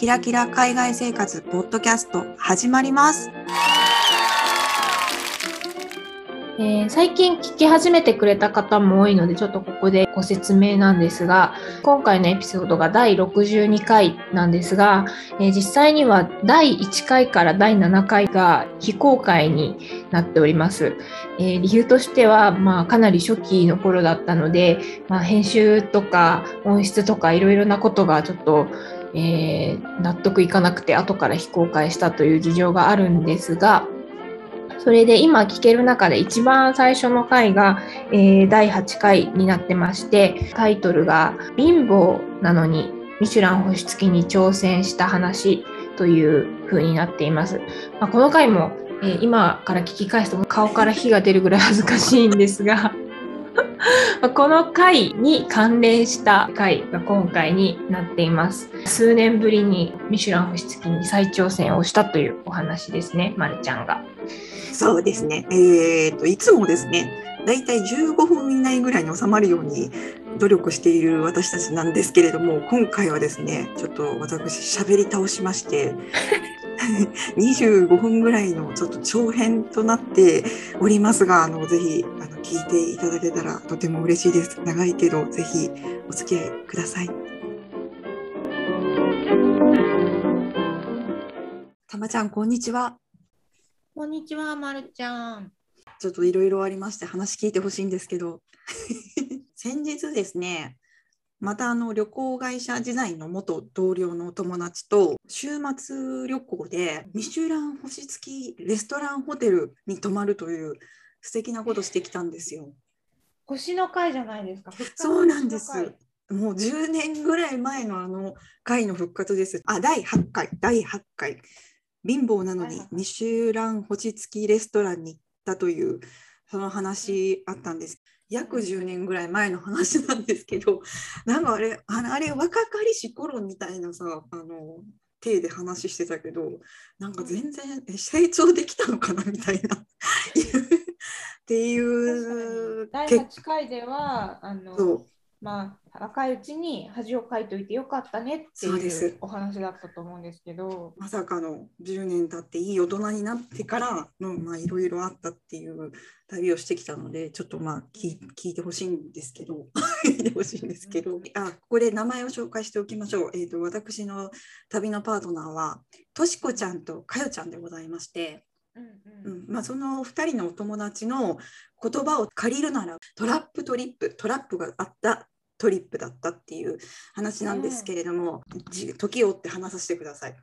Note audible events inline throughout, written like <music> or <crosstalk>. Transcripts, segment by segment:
キラキラ海外生活ポッドキャスト始まります。えー最近聞き始めてくれた方も多いのでちょっとここでご説明なんですが今回のエピソードが第62回なんですが、えー実際には第1回から第7回が非公開になっております。えー理由としては、まあ、かなり初期の頃だったので、まあ、編集とか音質とかいろいろなことがちょっと、えー納得いかなくて後から非公開したという事情があるんですが、それで今聞ける中で一番最初の回が、えー第8回になってましてタイトルが「貧乏なのにミシュラン星付きに挑戦した話」という風になっています。まあ、この回も、えー今から聞き返すと顔から火が出るぐらい恥ずかしいんですがこの回に関連した回が今回になっています。数年ぶりにミシュラン星付きに再挑戦をしたというお話ですね、まるちゃんが。そうですね。えー、といつもですね、だいたい15分以内ぐらいに収まるように努力している私たちなんですけれども、今回はですね、ちょっと私喋り倒しまして。<laughs> 25分ぐらいのちょっと長編となっておりますが、あのぜひあの聞いていただけたらとても嬉しいです。長いけどぜひお付き合いください。たまちゃんこんにちは。こんにちは、まるちゃん。ちょっといろいろありまして話聞いてほしいんですけど <laughs> 先日ですねまたあの旅行会社時代の元同僚のお友達と週末旅行でミシュラン星付きレストランホテルに泊まるという素敵なことしてきたんですよ。星の会じゃないですか？そうなんです。もう10年ぐらい前のあの回の復活です。あ、第8回、第8回。貧乏なのにミシュラン星付きレストランに行ったというその話あったんです。約10年ぐらい前の話なんですけど、なんかあれ、あのあれ若かりし頃みたいなさ、あの、体で話してたけど、なんか全然え成長できたのかなみたいな。<laughs> <laughs> っていう第結8回ではあの構まあ若いうちに恥をかいといてよかったねっていうお話だったと思うんですけど、まさかの10年経っていい大人になってからのまあいろいろあったっていう旅をしてきたのでちょっとまあ聞い聞いてほしいんですけど。聞いてほしいんですけど。<laughs> あここで名前を紹介しておきましょう、えー、と私の旅のパートナーはとしこちゃんとかよちゃんでございまして、うんううん。んまあ、その2人のお友達の言葉を借りるならトラップトリップトラップがあったトリップだったっていう話なんですけれども、じ時を追って話させてください。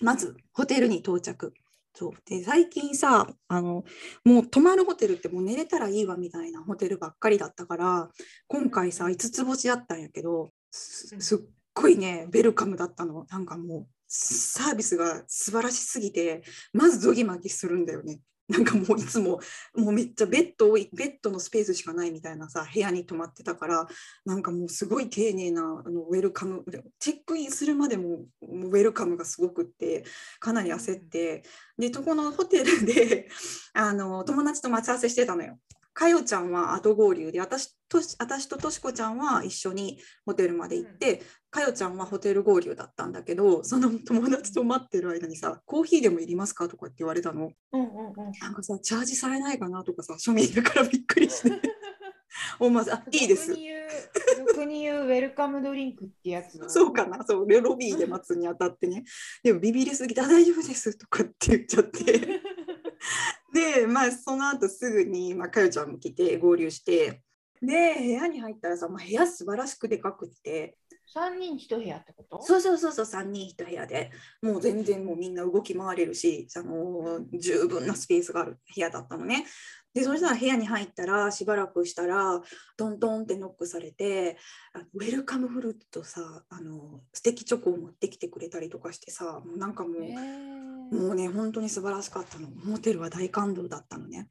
まずホテルに到着。そうで最近さあのもう泊まるホテルってもう寝れたらいいわみたいなホテルばっかりだったから今回さ5つ星だったんやけどすすっごいねウェルカムだったのなんかもうサービスが素晴らしすぎてまずドギマギするんだよね。なんかもういつももうめっちゃベッドをベッドのスペースしかないみたいなさ部屋に泊まってたからなんかもうすごい丁寧なあのウェルカムチェックインするまでもウェルカムがすごくってかなり焦って。でそこのホテルであの友達と待ち合わせしてたのよ。かよちゃんは後合流で私とし私ととしこちゃんは一緒にホテルまで行って、かよちゃんはホテル合流だったんだけどその友達と待ってる間にさ「コーヒーでもいりますか?」とかって言われたの。うんうんうんなんかさ、チャージされないかなとかさ、庶民だからびっくりして。思わず、あ、いいです俗。に言うウェルカムドリンクってやつそうかな、そう、でロビーで待つにあたってね。<laughs> でもビビりすぎて、あ大丈夫ですとかって言っちゃって。<laughs> で、まあ、その後すぐに、まあ、かよちゃんも来て合流して。で、部屋に入ったらさ、まあ、部屋素晴らしくでかくって。3人1部屋ってこと？そうそうそうそう、3人1部屋で、もう全然もうみんな動き回れるし、あの十分なスペースがある部屋だったのね。で、そしたら部屋に入ったら、しばらくしたら、トントンってノックされて、あウェルカムフルーツとさ、あの素敵チョコを持ってきてくれたりとかしてさ、もうなんかもう、もうね、本当に素晴らしかったの。モテルは大感動だったのね。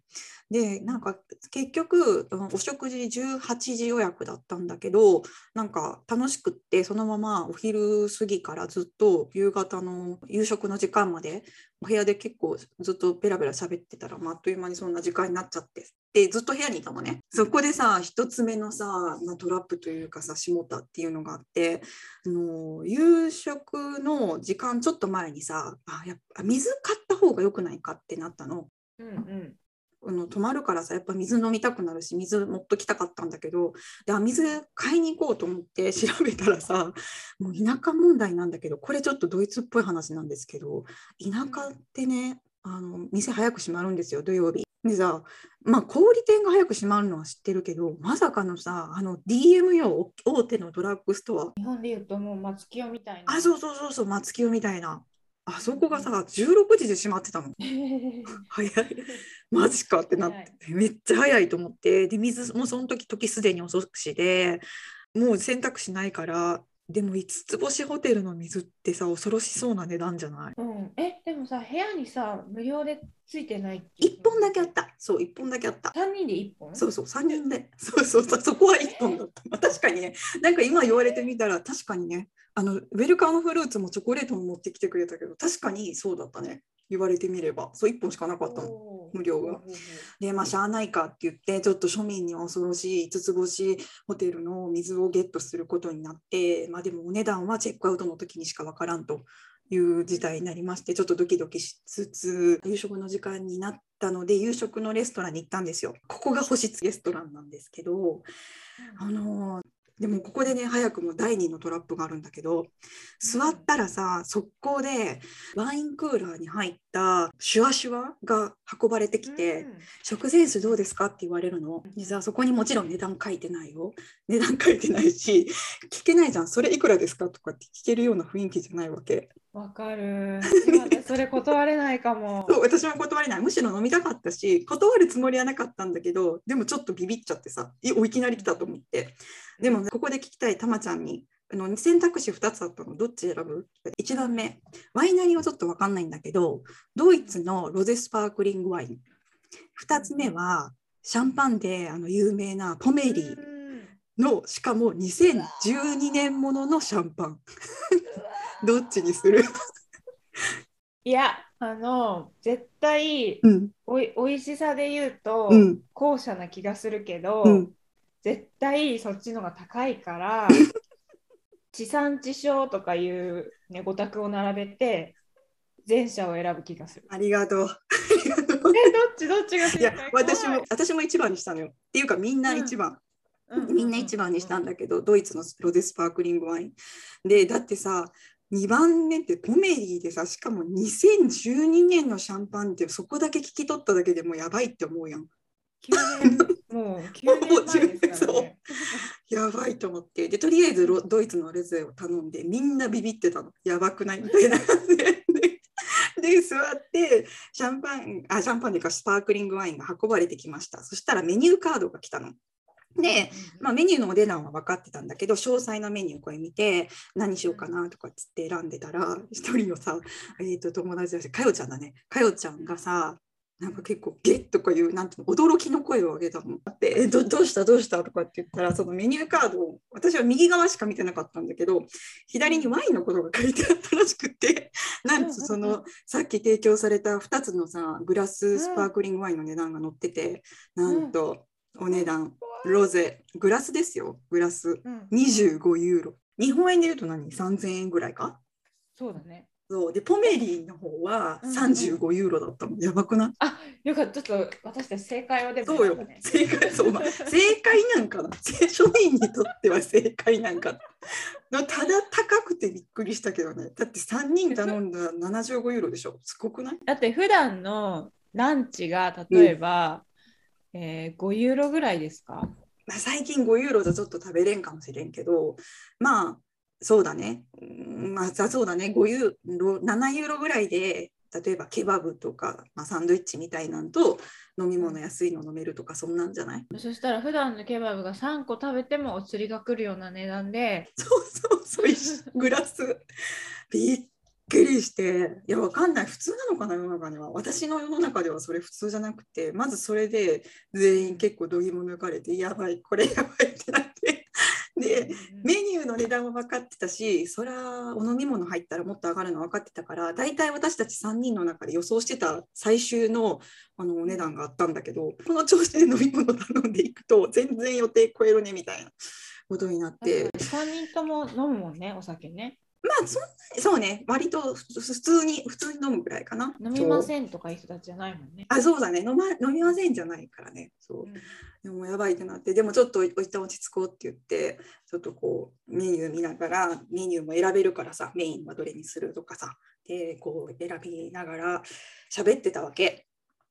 で、なんか結局、お食事18時予約だったんだけど、なんか楽しくって、そのままお昼過ぎからずっと夕方の夕食の時間まで、お部屋で結構ずっとベラベラ喋ってたら、ま、あっという間にそんな時間になっちゃってでずっと部屋にいたのねそこでさ一つ目のさ、まあ、トラップというかさ下田っていうのがあってあの夕食の時間ちょっと前にさあやっぱ水買った方が良くないかってなったの。うんうんあの泊まるからさやっぱ水飲みたくなるし水持っときたかったんだけどであ水買いに行こうと思って調べたらさもう田舎問題なんだけどこれちょっとドイツっぽい話なんですけど田舎ってねあの店早く閉まるんですよ土曜日。でさまあ小売店が早く閉まるのは知ってるけどまさかのさあの DMO 大手のドラッグスト日本で言うともう松清みたいな。アあそうそうそうそう松清みたいな。あそこがさ16時で閉まってたの。<laughs> 早い。マジかってなって。めっちゃ早いと思って。で水もその時時すでに遅しでもう選択肢ないからでも5つ星ホテルの水ってさ恐ろしそうな値段じゃない？うん、えでもさ部屋にさ無料でついてないって1本だけあった。そう1本だけあった。3人で1本？そうそう3人で。そうそうそうそこは1本だった、まあ、確かにね。なんか今言われてみたら確かにね。あのウェルカムフルーツもチョコレートも持ってきてくれたけど確かにそうだったね。言われてみれば。そう1本しかなかったの。無料が。でまあしゃあないかって言ってちょっと庶民には恐ろしい5つ星ホテルの水をゲットすることになってまあでもお値段はチェックアウトの時にしかわからんという事態になりましてちょっとドキドキしつつ夕食の時間になったので夕食のレストランに行ったんですよ。ここが星付きレストランなんですけどあのーでもここでね早くも第2のトラップがあるんだけど座ったらさ速攻でワインクーラーに入ったシュワシュワが運ばれてきて、うん食前酒どうですかって言われるの。実はそこにもちろん値段書いてないよ。値段書いてないし、聞けないじゃん。それいくらですかとかって聞けるような雰囲気じゃないわけ。わかる。<laughs> それ断れないかも。そう私も断れない。むしろ飲みたかったし、断るつもりはなかったんだけど、でもちょっとビビっちゃってさ、いおいきなり来たと思って。でも、ここで聞きたいたまちゃんに。あの選択肢2つあったのどっち選ぶ ?1 番目ワイナリーはちょっと分かんないんだけどドイツのロゼスパークリングワイン2つ目はシャンパンであの有名なポメリーうんのしかも2012年もののシャンパン <laughs> どっちにする？<laughs> いや、あの、絶対うん。おい、おいしさで言うと、うん。後者な気がするけど、うん。絶対そっちのが高いから、<laughs> 地産地消とかいうね、ご託を並べて、前者を選ぶ気がする。ありがとう。<laughs> ありがとう。え、どっちどっちが正いや解私も私も一番にしたのよ。っていうかみんな一番、うん。みんな一番にしたんだけど、ドイツのロゼスパークリングワイン。でだってさ2番目ってポメリーでさしかも2012年のシャンパンってそこだけ聞き取っただけでもうやばいって思うやん。9年、もう9年前ですからね。<laughs> やばいと思って。でとりあえずロドイツのレゼを頼んでみんなビビってたの。やばくないみたいな。感 <laughs> じで <laughs> でで座ってシャンパンあシャンパンというかスパークリングワインが運ばれてきました。そしたらメニューカードが来たので、まあ、メニューのお値段は分かってたんだけど詳細なメニューをこれ見て何しようかなとかっつって選んでたら一人のさ、えー、と友達だしかよちゃんだね。かよちゃんがさなんか結構ゲッとかいうなんていうの驚きの声を上げたの。でえどどうした？どうした？とかって言ったらそのメニューカードを私は右側しか見てなかったんだけど左にワインのことが書いてあったらしくてなんとそのさっき提供された2つのさグラススパークリングワインの値段が載っててなんとお値段。ロゼグラスですよ。グラス。うん。25ユーロ。日本円で言うと何？3000円ぐらいか？そうだね。そう。でポメリーの方はうんうん。35ユーロだったの、やばくない？あ、よかった。ちょっと私たち正解をでもそうよ。正解そう、まあ、正解なんかな。庶民にとっては正解なんかな。ただ高くてびっくりしたけどね。だって3人頼んだら75ユーロでしょ。すごくない？だって普段のランチが例えば、えー、5ユーロぐらいですか？まあ、最近5ユーロじゃちょっと食べれんかもしれんけどまあそうだね。うんまあさそうだね。5ユーロ7ユーロぐらいで例えばケバブとか、まあ、サンドイッチみたいなんと飲み物安いの飲めるとかそんなんじゃない？そしたら普段のケバブが3個食べてもお釣りが来るような値段で。そうそうそう。グラス。びっくりしていやわかんない。普通なのかな世の中には。私の世の中ではそれ普通じゃなくてまずそれで全員結構度肝抜かれてやばいこれやばいってなって。ででメニューの値段は分かってたしそれはお飲み物入ったらもっと上がるの分かってたから大体私たち3人の中で予想してた最終のあのお値段があったんだけどこの調子で飲み物頼んでいくと全然予定超えるねみたいなことになって。3人とも飲むもんねお酒ねまあそんなにそうね。割と普通に普通に飲むぐらいかな。飲みませんとかいう人たちじゃないもんね。あそうだね。飲,、ま、飲みませんじゃないからね。そう、うん、でもやばいってなって。でもちょっと一旦落ち着こうって言ってちょっとこうメニュー見ながらメニューも選べるからさメインはどれにするとかさでこう選びながら喋ってたわけ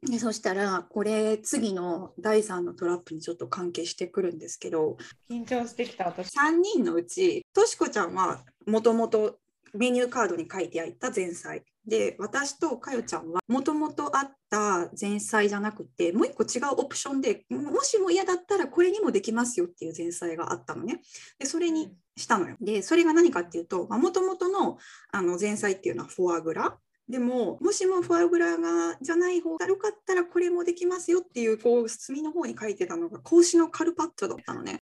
でそしたらこれ次の第3のトラップにちょっと関係してくるんですけど緊張してきた私。3人のうちとしこちゃんはもともとメニューカードに書いてあった前菜で私とかよちゃんはもともとあった前菜じゃなくてもう一個違うオプションでもしも嫌だったらこれにもできますよっていう前菜があったのね。でそれにしたのよ。でそれが何かっていうともともとのあの前菜っていうのはフォアグラでももしもフォアグラがじゃない方がよかったらこれもできますよっていうこう隅の方に書いてたのが格子のカルパッチョだったのね。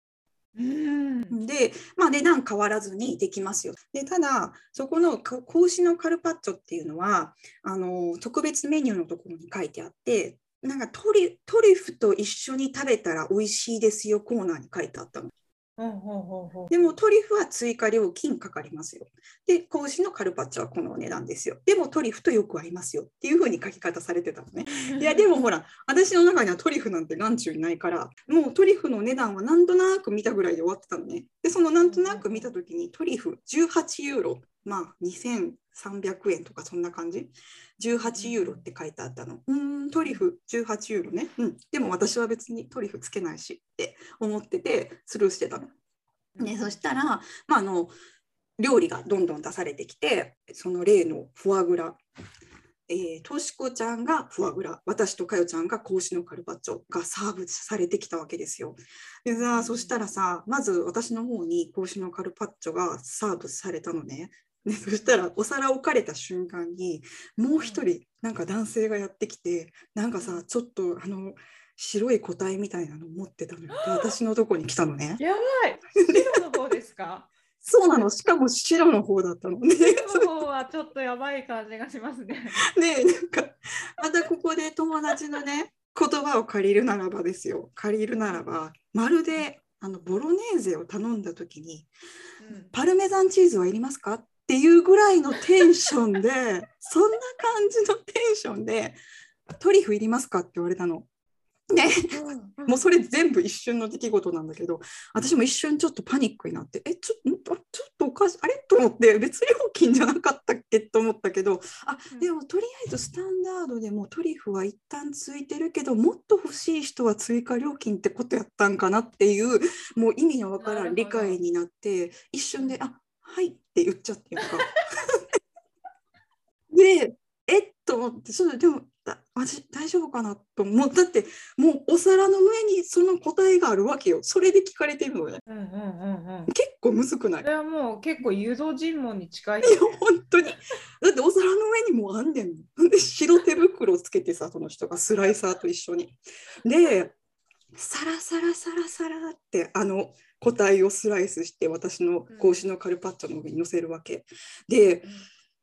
うんで、まあ、値段変わらずにできますよ。でただそこの格子のカルパッチョっていうのはあの特別メニューのところに書いてあってなんかトリトリュフと一緒に食べたら美味しいですよコーナーに書いてあったの。でもトリュフは追加料金かかりますよ。で、格子のカルパッチョはこの値段ですよ。でもトリュフとよく合いますよっていうふうに書き方されてたのね。<laughs> いや、でもほら、私の中にはトリュフなんて眼中にないから、もうトリュフの値段はなんとなく見たぐらいで終わってたのね。で、そのなんとなく見たときにトリュフ18ユーロ、まあ2300円とかそんな感じ？18ユーロって書いてあったの。うん、トリュフ18ユーロね。うん。でも私は別にトリュフつけないしって思っててスルーしてたの。ね、そしたら、まあ、あの料理がどんどん出されてきてその例のフォアグラ、えー、としこちゃんがフォアグラ私とかよちゃんが格子のカルパッチョがサーブされてきたわけですよ。でさそしたらさまず私の方に格子のカルパッチョがサーブされたのね。でそしたらお皿置かれた瞬間にもう一人なんか男性がやってきてなんかさちょっとあの白い個体みたいなの持ってたのよ。私のとこに来たのね。やばい。<laughs> 白の方ですか？そうなの。しかも白の方だったのね。白の方はちょっとやばい感じがしますね。ねなんかまたここで友達のね言葉を借りるならばですよ。借りるならばまるであのボロネーゼを頼んだ時に、うん、パルメザンチーズはいりますか？っていうぐらいのテンションで <laughs> そんな感じのテンションでトリュフいりますかって言われたの。ね、もうそれ全部一瞬の出来事なんだけど私も一瞬ちょっとパニックになってえちょちょっとおかしいあれ？と思って別料金じゃなかったっけ？と思ったけどあでもとりあえずスタンダードでもトリュフは一旦ついてるけどもっと欲しい人は追加料金ってことやったんかなっていうもう意味のわからん理解になって一瞬で「あはい」って言っちゃっていうか。<laughs> でえっと思ってそうでも私大丈夫かなと思う。だってもうお皿の上にその答えがあるわけよ。それで聞かれてるのね、うんうんうんうん、結構むずくない？それはもう結構誘導尋問に近い、ね、いや本当に。だってお皿の上にもうあんねん。で白手袋つけてさその人がスライサーと一緒に。でサラサラサラサラってあの個体をスライスして私の格子のカルパッチョの上に乗せるわけで、うん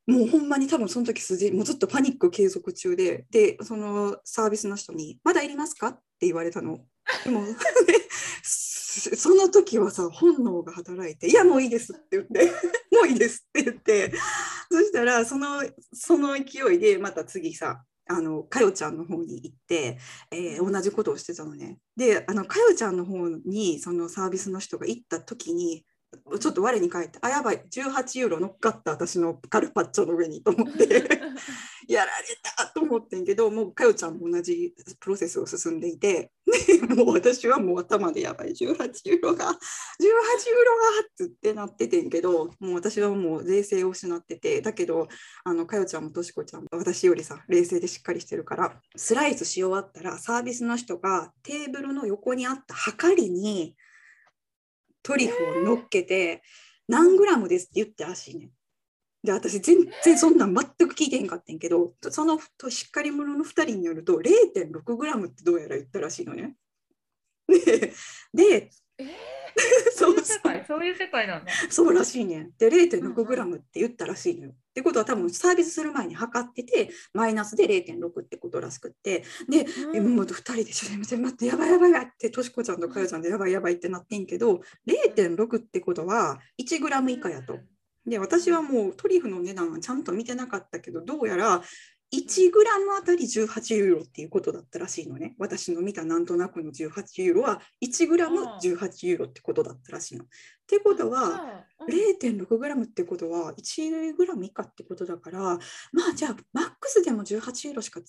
もうほんまに多分その時すじもうずっとパニック継続中ででそのサービスの人に「まだいりますか?」って言われたの。でも <laughs> その時はさ本能が働いて「いやもういいです」って言って「<laughs> もういいです」って言ってそしたらそのその勢いでまた次さあのかよちゃんの方に行って、えー、同じことをしてたのね。であのかよちゃんの方にそのサービスの人が行った時にちょっと我に返ってあやばい18ユーロ乗っかった私のカルパッチョの上にと思って <laughs> やられたと思ってんけどもうかよちゃんも同じプロセスを進んでいてもう私はもう頭でやばい18ユーロが18ユーロがってってなっててんけどもう私はもう冷静を失っててだけどあのかよちゃんもとしこちゃんも私よりさ冷静でしっかりしてるからスライスし終わったらサービスの人がテーブルの横にあったはかりにトリュフを乗っけて、何グラムですって言ってらしいね。で私全然そんなん全く聞いてへんかったんけどそのしっかり者の2人によると0.6グラムってどうやら言ったらしいのね。でで、えー、<laughs> そうそうそういう世界なんだ。そうらしいねん。で 0.6g って言ったらしいのよ。ってことは多分サービスする前に測っててマイナスで0.6ってことらしくって。で、えもう2人で「すいません待ってやばいやばいやばい」ってとしこちゃんとかよちゃんでやばいやばいってなってんけど0.6ってことは 1g 以下やと。で私はもうトリュフの値段はちゃんと見てなかったけどどうやら1グラムあたり18ユーロっていうことだったらしいのね。私の見たなんとなくの18ユーロは1グラム18ユーロってことだったらしいの。ってことは0.6グラムってことは1グラム以下ってことだからまあじゃあマックスでも18ユーロしか2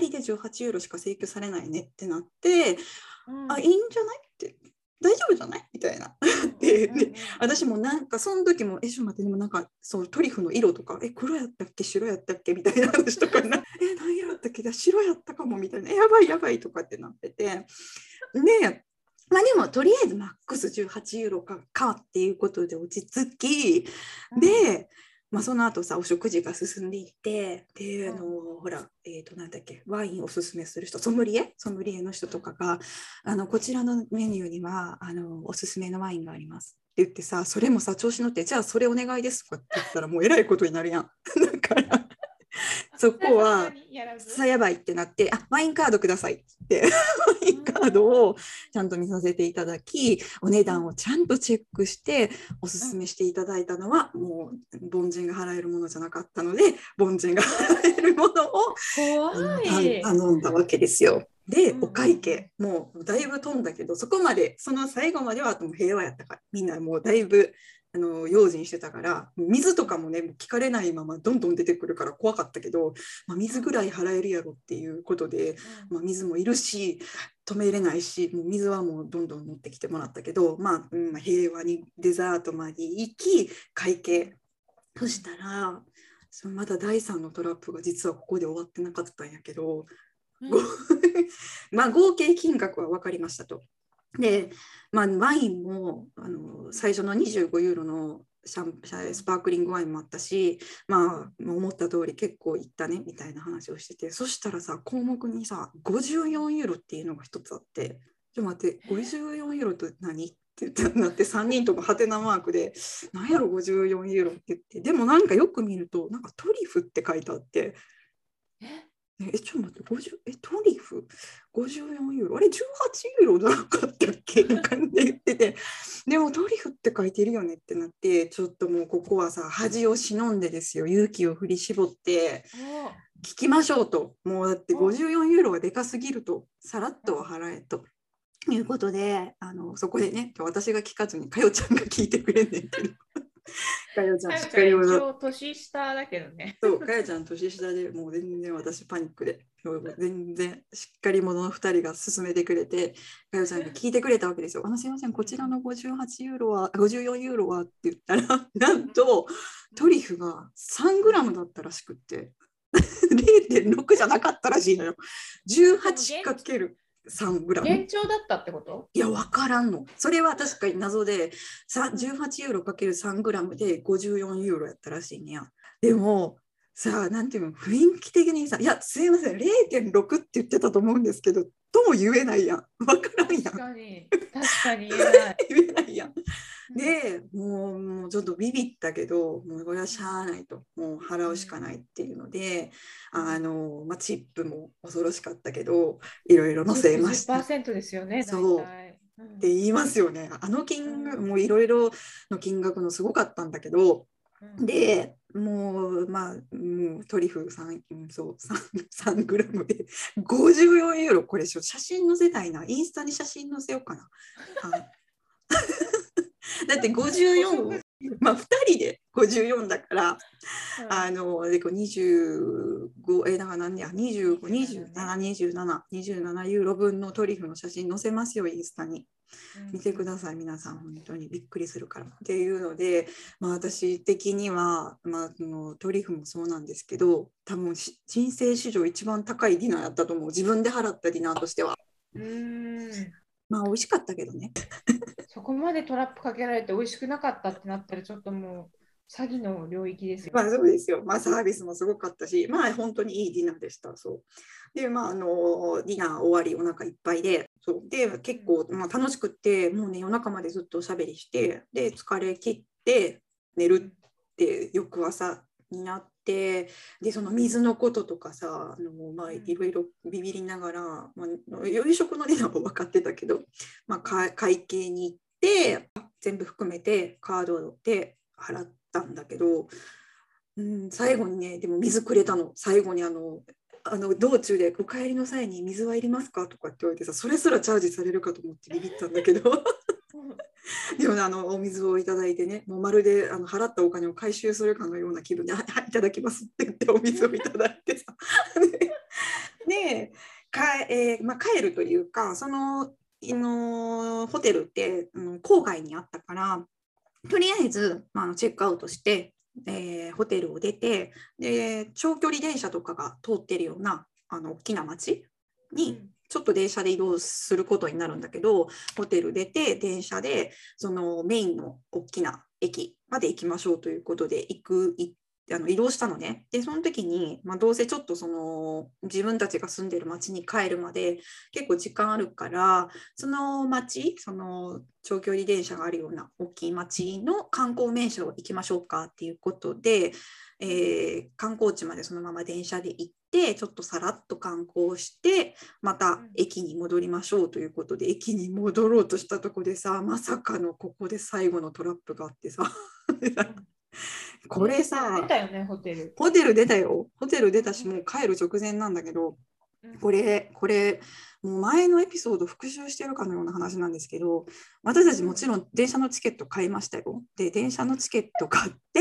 人で18ユーロしか請求されないねってなって、うん、あいいんじゃない？って大丈夫じゃない？みたいな。<laughs> 私もなんかその時も「えちょっと待ってでもなんかそうトリュフの色とかえ黒やったっけ？白やったっけ?」みたいな話とかな「<laughs> え何色やったっけ？白やったかも」みたいな「やばいやばい」とかってなってて。でまあでもとりあえずマックス18ユーロかかっていうことで落ち着き。でまあ、その後さお食事が進んでいってであの、うん、ほら、えー、となんだっけワインおすすめする人ソムリエ？ソムリエの人とかがあのこちらのメニューにはあのおすすめのワインがあります。って言ってさそれもさ調子乗ってじゃあそれお願いですとかって言ったらもうえらいことになるやん。<laughs> だからそこはさやばいってなってあワインカードくださいってードをちゃんと見させていただきお値段をちゃんとチェックしておすすめしていただいたのはもう凡人が払えるものじゃなかったので凡人が払えるものを頼んだわけですよ。で、お会計、もうだいぶ飛んだけど、そこまで、その最後までは平和やったから、みんなもうだいぶあの用心してたから水とかもね聞かれないままどんどん出てくるから怖かったけど、まあ、水ぐらい払えるやろっていうことで、まあ、水もいるし止めれないしもう水はもうどんどん持ってきてもらったけど、まあうん、平和にデザートまで行き会計。そしたらそのまだ第3のトラップが実はここで終わってなかったんやけど、うん、<laughs> まあ合計金額は分かりましたと。で、まあ、ワインもあの最初の25ユーロのシャンスパークリングワインもあったし、まあ、思った通り結構いったねみたいな話をしててそしたらさ項目にさ54ユーロっていうのが一つあってちょっと待って54ユーロって何ってなって3人ともハテナマークで「何やろ54ユーロ」って言って。でもなんかよく見るとなんかトリュフって書いてあって。え、ちょっと待って、50え、トリュフ54ユーロ？あれ18ユーロじゃなかったっけ？<laughs> な感じで言ってて、でもトリュフって書いてるよねってなって、ちょっともうここはさ、恥を忍んでですよ、勇気を振り絞って、聞きましょうと。もうだって54ユーロはでかすぎると、さらっと払えと。いうことであのそこでね私が聞かずにかよちゃんが聞いてくれんねんけど <laughs> かよちゃん、しっかり者。年下だけどね。そう、かよちゃん年下でもう全然私パニックで、全然しっかり者の2人が進めてくれて、かよちゃんが聞いてくれたわけですよ。あのすいません、こちらの58ユーロは、54ユーロはって言ったら、<laughs> なんとトリュフが3グラムだったらしくって、<laughs> 0.6じゃなかったらしいのよ。18かける。3グラム。現状だったってこと？いや、分からんの。それは確かに謎で、18ユーロかける3グラムで54ユーロやったらしいねや。でも、さあ、なんていうの、雰囲気的にさ、いや、すいません、0.6って言ってたと思うんですけど、とも言えないやん。分からんやん。確かに、確かに言えない。<laughs> 言えないやん。でもうもうちょっとビビったけどもうこれはしゃあないと。もう払うしかないっていうのであの、まあ、チップも恐ろしかったけどいろいろ載せました。10%ですよねそう。って言いますよね。あの金額、もういろいろの金額のすごかったんだけど、でもうまあもうトリュフ 3, そう 3, 3グラムで54ユーロ。これ写真載せたいな。インスタに写真載せようかな。はいだって54まあ2人で54だから、うん、あので25えだから何や25272727ユーロ分のトリュフの写真載せますよインスタに。見てください皆さん。本当に。びっくりするから。っていうので、まあ、私的には、まあ、のトリュフもそうなんですけど多分人生史上一番高いディナーやったと思う。自分で払ったディナーとしては。うんまあ美味しかったけどね。<laughs> そこまでトラップかけられて美味しくなかったってなったらちょっともう詐欺の領域ですよ。まあそうですよ。まあサービスもすごかったし、まあ本当にいいディナーでした。そう。で、まああのディナー終わりお腹いっぱいで、そうで結構、まあ、楽しくってもうね夜中までずっとおしゃべりしてで疲れ切って寝るって翌朝になってでその水のこととかさあの、まあ、いろいろビビりながら、まあ、夕食の値段は分かってたけど、まあ、会計に行って全部含めてカードで払ったんだけど、うん、最後にねでも水くれたの。最後にあのあの道中で「お帰りの際に水はいりますか?」とかって言われてさそれすらチャージされるかと思ってビビったんだけど <laughs> でもねあのお水をいただいてねもうまるであの払ったお金を回収するかのような気分で「はいいただきます」って言ってお水をいただいてさ。<laughs> でか、えーまあ、帰るというかそののホテルって、うん、郊外にあったからとりあえず、まあ、チェックアウトしてえー、ホテルを出てで長距離電車とかが通ってるようなあの大きな町にちょっと電車で移動することになるんだけどホテル出て電車でそのメインの大きな駅まで行きましょうということで行くあの移動したのね。で、その時に、まあ、どうせちょっとその自分たちが住んでる町に帰るまで結構時間あるから、その町、その長距離電車があるような大きい町の観光名所行きましょうかっていうことで、えー、観光地までそのまま電車で行って、ちょっとさらっと観光して、また駅に戻りましょうということで、駅に戻ろうとしたとこでさ、まさかのここで最後のトラップがあってさ。<laughs> これさ、出たよね、ホテル。ホテル出たよ。ホテル出たし、もう帰る直前なんだけど、これ、これ、もう前のエピソード復習してるかのような話なんですけど、私たちもちろん電車のチケット買いましたよ。で、電車のチケット買って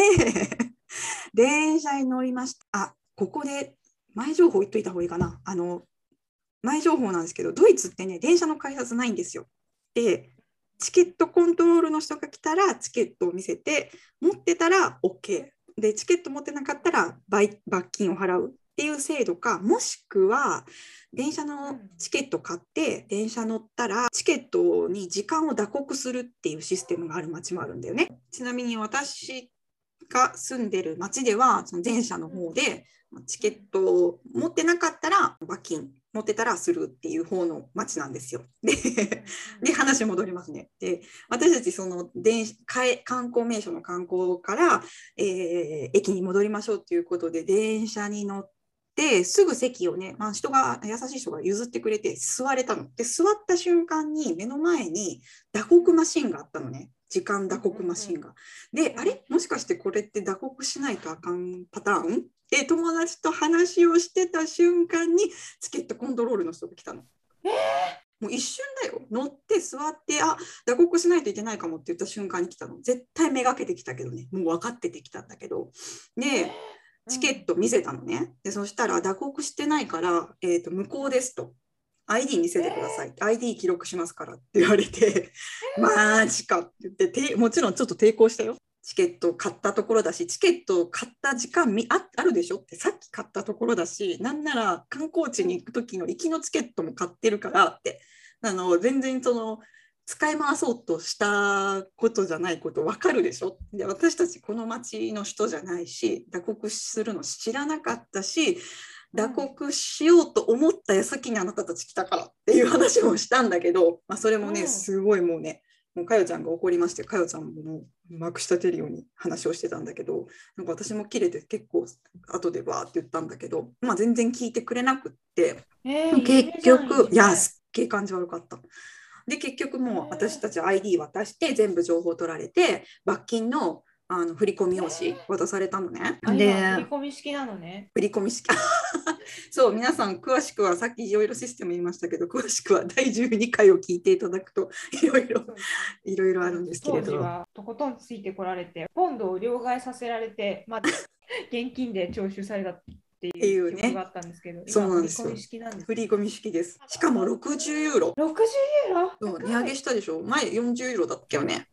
<laughs> 電車に乗りました。あ、ここで前情報言っといた方がいいかな。あの、前情報なんですけど、ドイツってね、電車の改札ないんですよ。で、チケットコントロールの人が来たらチケットを見せて持ってたら OK でチケット持ってなかったら罰金を払うっていう制度かもしくは電車のチケット買って電車乗ったらチケットに時間を打刻するっていうシステムがある街もあるんだよね。ちなみに私が住んでる町ではその電車の方でチケットを持ってなかったら罰金持ってたらするっていう方の町なんですよ。でで話戻りますね。で私たちその電観光名所の観光から、えー、駅に戻りましょうっていうことで電車に乗ってすぐ席をね、まあ、人が優しい人が譲ってくれて座れたの。で座った瞬間に目の前に打刻マシンがあったのね。時間打刻マシンが。で、あれ？もしかしてこれって打刻しないとあかんパターン？で、友達と話をしてた瞬間にチケットコントロールの人が来たの。えー？もう一瞬だよ。乗って座ってあ打刻しないといけないかもって言った瞬間に来たの。絶対めがけてきたけどね。もう分かっててきたんだけど。でチケット見せたのね。でそしたら打刻してないから、えーと、無効ですと。ID 見せてください、えー、ID 記録しますからって言われて、えー、マジかって言っててもちろんちょっと抵抗したよ。チケットを買ったところだし、チケットを買った時間ああるでしょ？ってさっき買ったところだし、なんなら観光地に行く時の行きのチケットも買ってるからって、あの全然その使い回そうとしたことじゃないこと分かるでしょ？で私たちこの町の人じゃないし打刻するの知らなかったし打刻しようと思った矢先にあなたたち来たからっていう話もしたんだけど、まあ、それもねすごいもうねもうかよちゃんが怒りましてかよちゃんもまくし立てるように話をしてたんだけどなんか私も切れて結構後でわーって言ったんだけど、まあ、全然聞いてくれなくって、えー、結局いやすっげえ感じ悪かった。で結局もう私たち ID 渡して全部情報取られて罰金のあの振込用紙渡されたのね。で振込式なのね。振込式 <laughs> そう皆さん詳しくはさっきいろいろシステム言いましたけど詳しくは第12回を聞いていただくといろいろいろいろあるんですけれど。当時はとことんついてこられてポンドを両替させられて、まあ、<laughs> 現金で徴収されたっていうね。があったんですけど、そうなんですよ。振り込み式です。しかも60ユーロ。60ユーロ？値上げしたでしょ？前40ユーロだったよね。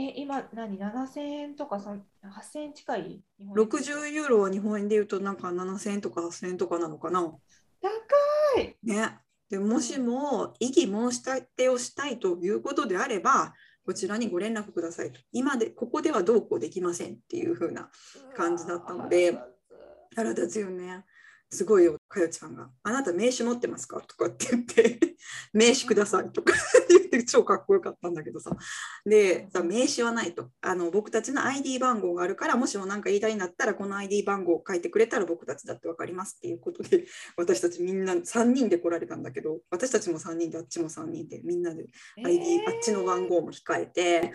え、今何 ?7000 円とか8000円近い？60ユーロは日本円で言うとなんか7000円とか8000円とかなのかな？高いね。でもしも異議申し立てをしたいということであれば、こちらにご連絡くださいと。今で、ここではどうこうできませんっていう風な感じだったので、腹立つよね。すごいよかよちゃんが「あなた名刺持ってますか?」とかって言って「<laughs> 名刺ください」とか <laughs> 言って超かっこよかったんだけどさ。でさ名刺はないと。あの僕たちの ID 番号があるからもしも何か言いたいんだったらこの ID 番号を書いてくれたら僕たちだって分かりますっていうことで <laughs> 私たちみんな3人で来られたんだけど私たちも3人であっちも3人でみんなで ID、えー。あっちの番号も控えて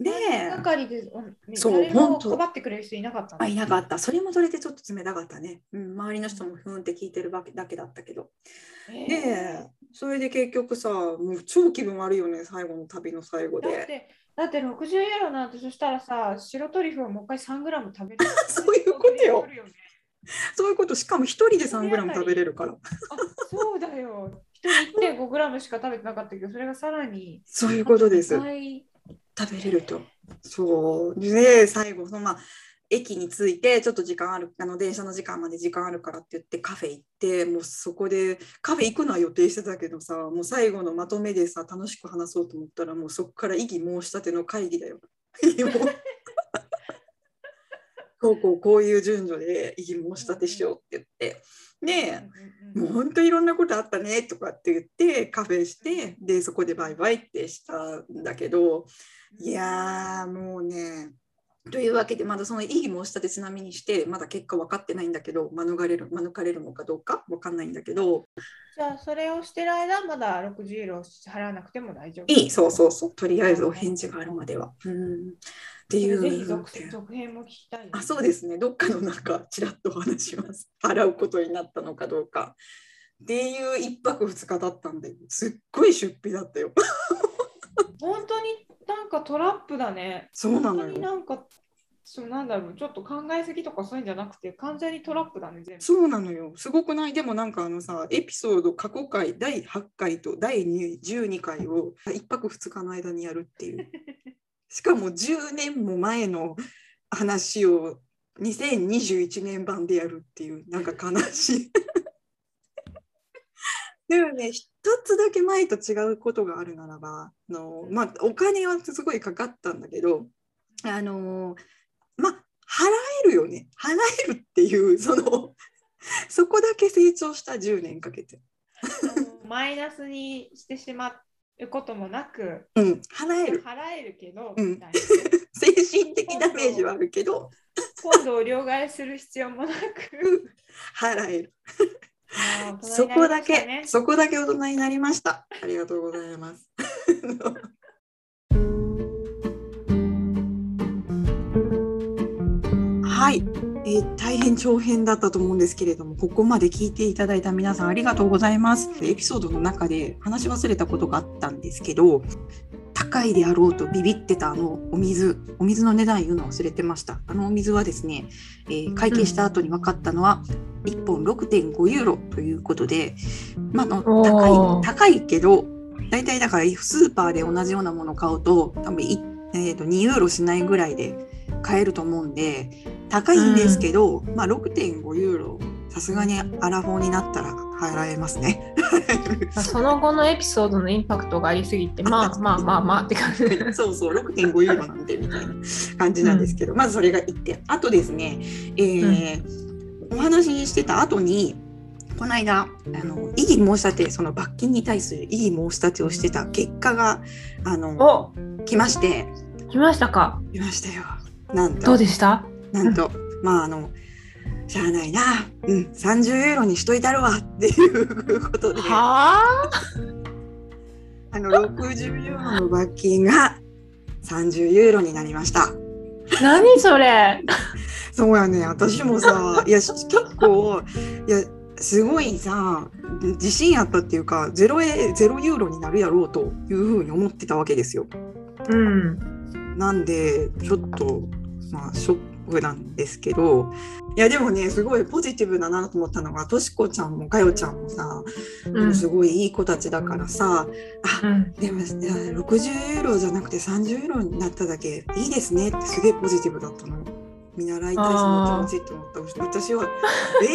で係で、そう本当。配ってくれる人いなかったの。あいなかった。それもそれでちょっと冷たかったね、うん、周りの人もふーんって聞いてるわけだけだったけど。えでそれで結局さもう超気分悪いよね最後の旅の最後で。だって、だって60ユーロなんてそしたらさ、白トリュフをもう一回3グラム食べる。<laughs> そういうことよ。ね。そういうこと。しかも1人で 3g 食べれるから。あ、そうだよ。一人1.5グラムしか食べてなかったけど、それがさらに。そういうことです。2倍食べれると。そう。で最後そのまあ駅に着いてちょっと時間あるあの電車の時間まで時間あるからって言ってカフェ行ってもうそこでカフェ行くのは予定してたけどさもう最後のまとめでさ楽しく話そうと思ったらもうそこから異議申し立ての会議だよ。<laughs> こうこうこういう順序で異議申し立てしようって言って。でうんうんうん。もう本当いろんなことあったねとかって言ってカフェしてでそこでバイバイってしたんだけどいやーもうね。というわけでまだその異議申し立てちなみにしてまだ結果分かってないんだけど免れる免れるのかどうか分かんないんだけど。じゃあ、それをしてる間、まだ60ユーロ払わなくても大丈夫。いいそうそうそう。とりあえずお返事があるまでは。うん。っていうぜひ続続編も聞きたい、あそうですね。どっかのなんかちらっとお話します。払うことになったのかどうか。っていう一泊二日だったんですっごい出費だったよ。本当に？なんかトラップだね。そうなのよ。なんか、そうなんだろう、ちょっと考えすぎとかそういうんじゃなくて、完全にトラップだね、全部。そうなのよ。すごくない？でもなんかあのさ、エピソード過去回第8回と第12回を1泊2日の間にやるっていう。<laughs> しかも10年も前の話を2021年版でやるっていう、なんか悲しい。<laughs> でもね、一つだけ前と違うことがあるならば、あのまあ、お金はすごいかかったんだけど、あのまあ、払えるよね。払えるっていう、<laughs> その、そこだけ成長した10年かけて。マイナスにしてしまうこともなく、うん、払える。払えるけど、うん <laughs> 精神的ダメージはあるけど、<laughs> 今度を両替する必要もなく、払える。そこだけ、そこだけ大人になりました。ありがとうございます。<laughs> はい、えー大変長編だったと思うんですけれども、ここまで聞いていただいた皆さんありがとうございます。エピソードの中で話し忘れたことがあったんですけど、高いであろうとビビってたあのお水、お水の値段言うの忘れてました。あのお水はですね、えー会計した後に分かったのは、1本6.5ユーロということで、まあ、あの高い高いけど大体だからスーパーで同じようなものを買うと多分い、えー、と2ユーロしないぐらいで買えると思うんで高いんですけど、まあ、6.5ユーロさすがにアラフォーになったら払えますね。まあその後のエピソードのインパクトがありすぎて、まあまあまあまあって感じ。<laughs> そうそう6.5ユーロなんでみたいな感じなんですけど、まずそれが1点。あとですね、えーお話ししてた後にこの間あの異議申し立てその罰金に対する異議申し立てをしてた結果があのお来まして。来ましたか。来ましたよ。なんどとうでした？なんと。まああのしゃあないな、うん、30ユーロにしといたるわっていうことではあ？<laughs> あの60ユーロの罰金が30ユーロになりました。何それ？そうやね私もさいやし結構いやすごいさ自信あったっていうかゼロエゼロユーロになるやろうというふうに思ってたわけですよ。うん。なんでちょっとまあショックなんですけどいやでもねすごいポジティブだなと思ったのがとしこちゃんもかよちゃんもさ、うん。すごいいい子たちだからさあうん、でもいや60ユーロじゃなくて30ユーロになっただけいいですねってすげえポジティブだったの。見習いたいその気持ちって思った私は「<laughs> え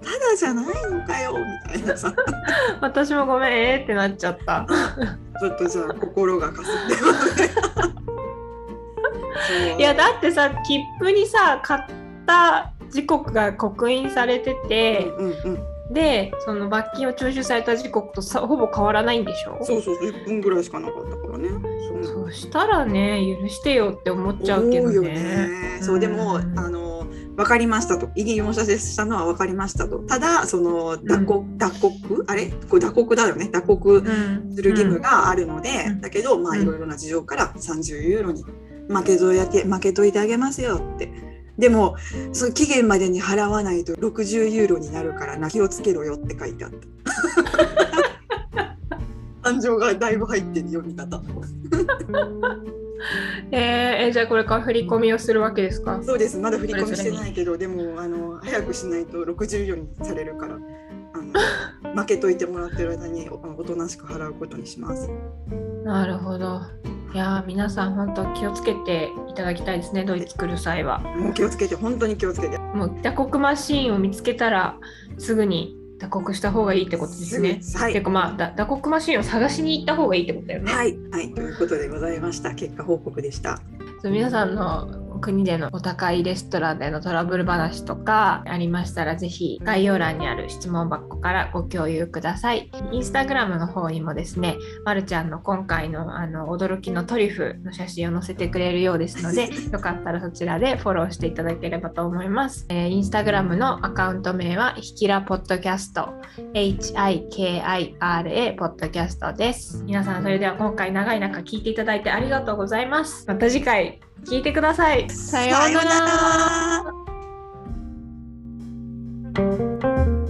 ー、ただじゃないのかよ」みたいなさ私もごめん、えーってなっちゃった。<laughs> ちょっとじゃあ心がかすってそういや、だってさ、切符にさ、買った時刻が刻印されてて、うんうんでその罰金を徴収された時刻とさほぼ変わらないんでしょ？そうそう1分ぐらいしかなかったからね。そう。そしたらね許してよって思っちゃうけどね。ね。そうでもん。あの分かりましたと。異議申し立てしたのは分かりましたと。ただその脱告、脱告あれ？これ脱告だよね。脱告うん。する義務があるので、うん。だけどまあうん。いろいろな事情から30ユーロに負けといて負けといてあげますよって。でもその期限までに払わないと60ユーロになるからな。気をつけろよって書いてあった。<laughs> 感情がだいぶ入ってる読み方えーえじゃあこれから振り込みをするわけですか？そうです。まだ振り込みしてないけどでもあの早くしないと60ユーロにされるからあの負けといてもらってる間におおとなしく払うことにします。なるほど。いやー皆さん本当気をつけていただきたいですねドイツ来る際は。もう気をつけて本当に気をつけてもう打刻マシーンを見つけたらすぐに打刻した方がいいってことですね。すぐはいていうかまあだ打刻マシーンを探しに行った方がいいってことだよね。はい、はい、ということでございました。結果報告でした。皆さんの国でのお高いレストランでのトラブル話とかありましたらぜひ概要欄にある質問箱からご共有ください。インスタグラムの方にもですね、まるちゃんの今回のあの驚きのトリュフの写真を載せてくれるようですので、<laughs> よかったらそちらでフォローしていただければと思います。えーインスタグラムのアカウント名はひきらポッドキャスト HIKIRA ポッドキャストです。皆さんそれでは今回長い中聞いていただいてありがとうございます。また次回聞いてください。さようなら。